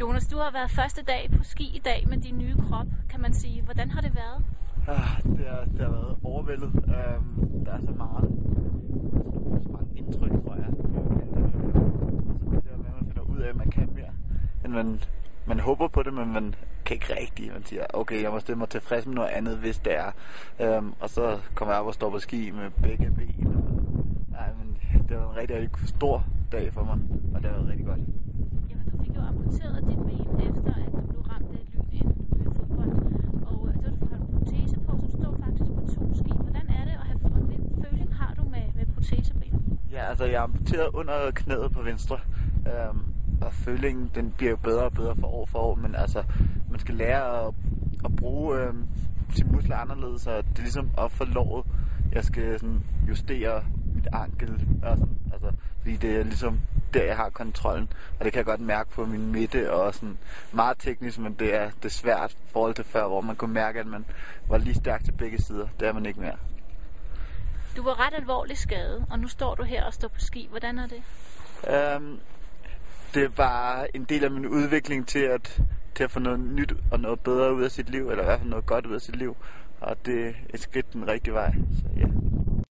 Jonas, du har været første dag på ski i dag med din nye krop, kan man sige. Hvordan har det været? Ah, det, har, det har været overvældet. Um, der er så meget. Så mange indtryk, tror jeg. Så det der med, at man finder ud af, at man kan mere. Men man, man håber på det, men man kan ikke rigtigt. Man siger, okay, jeg må stille mig tilfreds med noget andet, hvis det er. Um, og så kommer jeg op og står på ski med begge ben. Og, nej, men det var en rigtig, rigtig stor dag for mig, og det har været rigtig godt. Ja, du fik jo amputeret dit ben efter, at du blev ramt af et lyn inden ved fodbold. Og øh, det var, du har en protese på, så du står faktisk på to ski. Hvordan er det at have og hvilken føling har du med, med proteseben? Ja, altså jeg er amputeret under knæet på venstre. Øhm, og følingen, den bliver jo bedre og bedre for år for år, men altså, man skal lære at, at bruge øhm, sine muskler anderledes, så det er ligesom op for låret. Jeg skal sådan justere mit ankel, og sådan, altså, fordi det er ligesom der, jeg har kontrollen, og det kan jeg godt mærke på min midte, og sådan meget teknisk, men det er, det er svært i forhold til før, hvor man kunne mærke, at man var lige stærk til begge sider. Det er man ikke mere. Du var ret alvorligt skadet, og nu står du her og står på ski. Hvordan er det? Um, det var en del af min udvikling til at, til at få noget nyt og noget bedre ud af sit liv, eller i hvert fald noget godt ud af sit liv. Og det er et skridt den rigtige vej. Så ja.